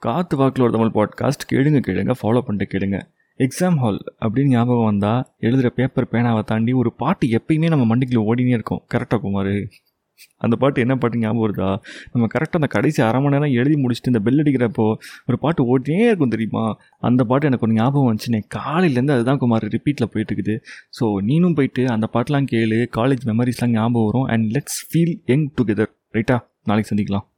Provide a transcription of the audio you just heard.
காத்து வாக்கில் ஒரு தமிழ் பாட்காஸ்ட் கேளுங்க கேளுங்க ஃபாலோ பண்ணிட்டு கேளுங்க. எக்ஸாம் ஹால் அப்படின்னு ஞாபகம் வந்தால் எழுதுகிற பேப்பர் பேனாவை தாண்டி ஒரு பாட்டு எப்பயுமே நம்ம மண்டிக்குள்ள ஓடினே இருக்கும். கரெக்டாக குமார்? அந்த பாட்டு என்ன பாட்டு ஞாபகம் வருதா? நம்ம கரெக்டாக அந்த கடைசி அரை மணி நேரம் எழுதி முடிச்சுட்டு இந்த பெல் அடிக்கிறப்போ ஒரு பாட்டு ஓடினே இருக்கும் தெரியுமா? அந்த பாட்டு எனக்கு ஒரு ஞாபகம் வந்துச்சுனே. காலையிலேருந்து அதுதான் குமார் ரிப்பீட்டில் போயிட்டு இருக்குது. ஸோ நீனும் போயிட்டு அந்த பாட்டெலாம் கேளு காலேஜ் மெமரிஸ்லாம் ஞாபகம் வரும். And let's feel young together ரைட்டா நாளைக்கு சந்திக்கலாம்.